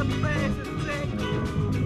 the places take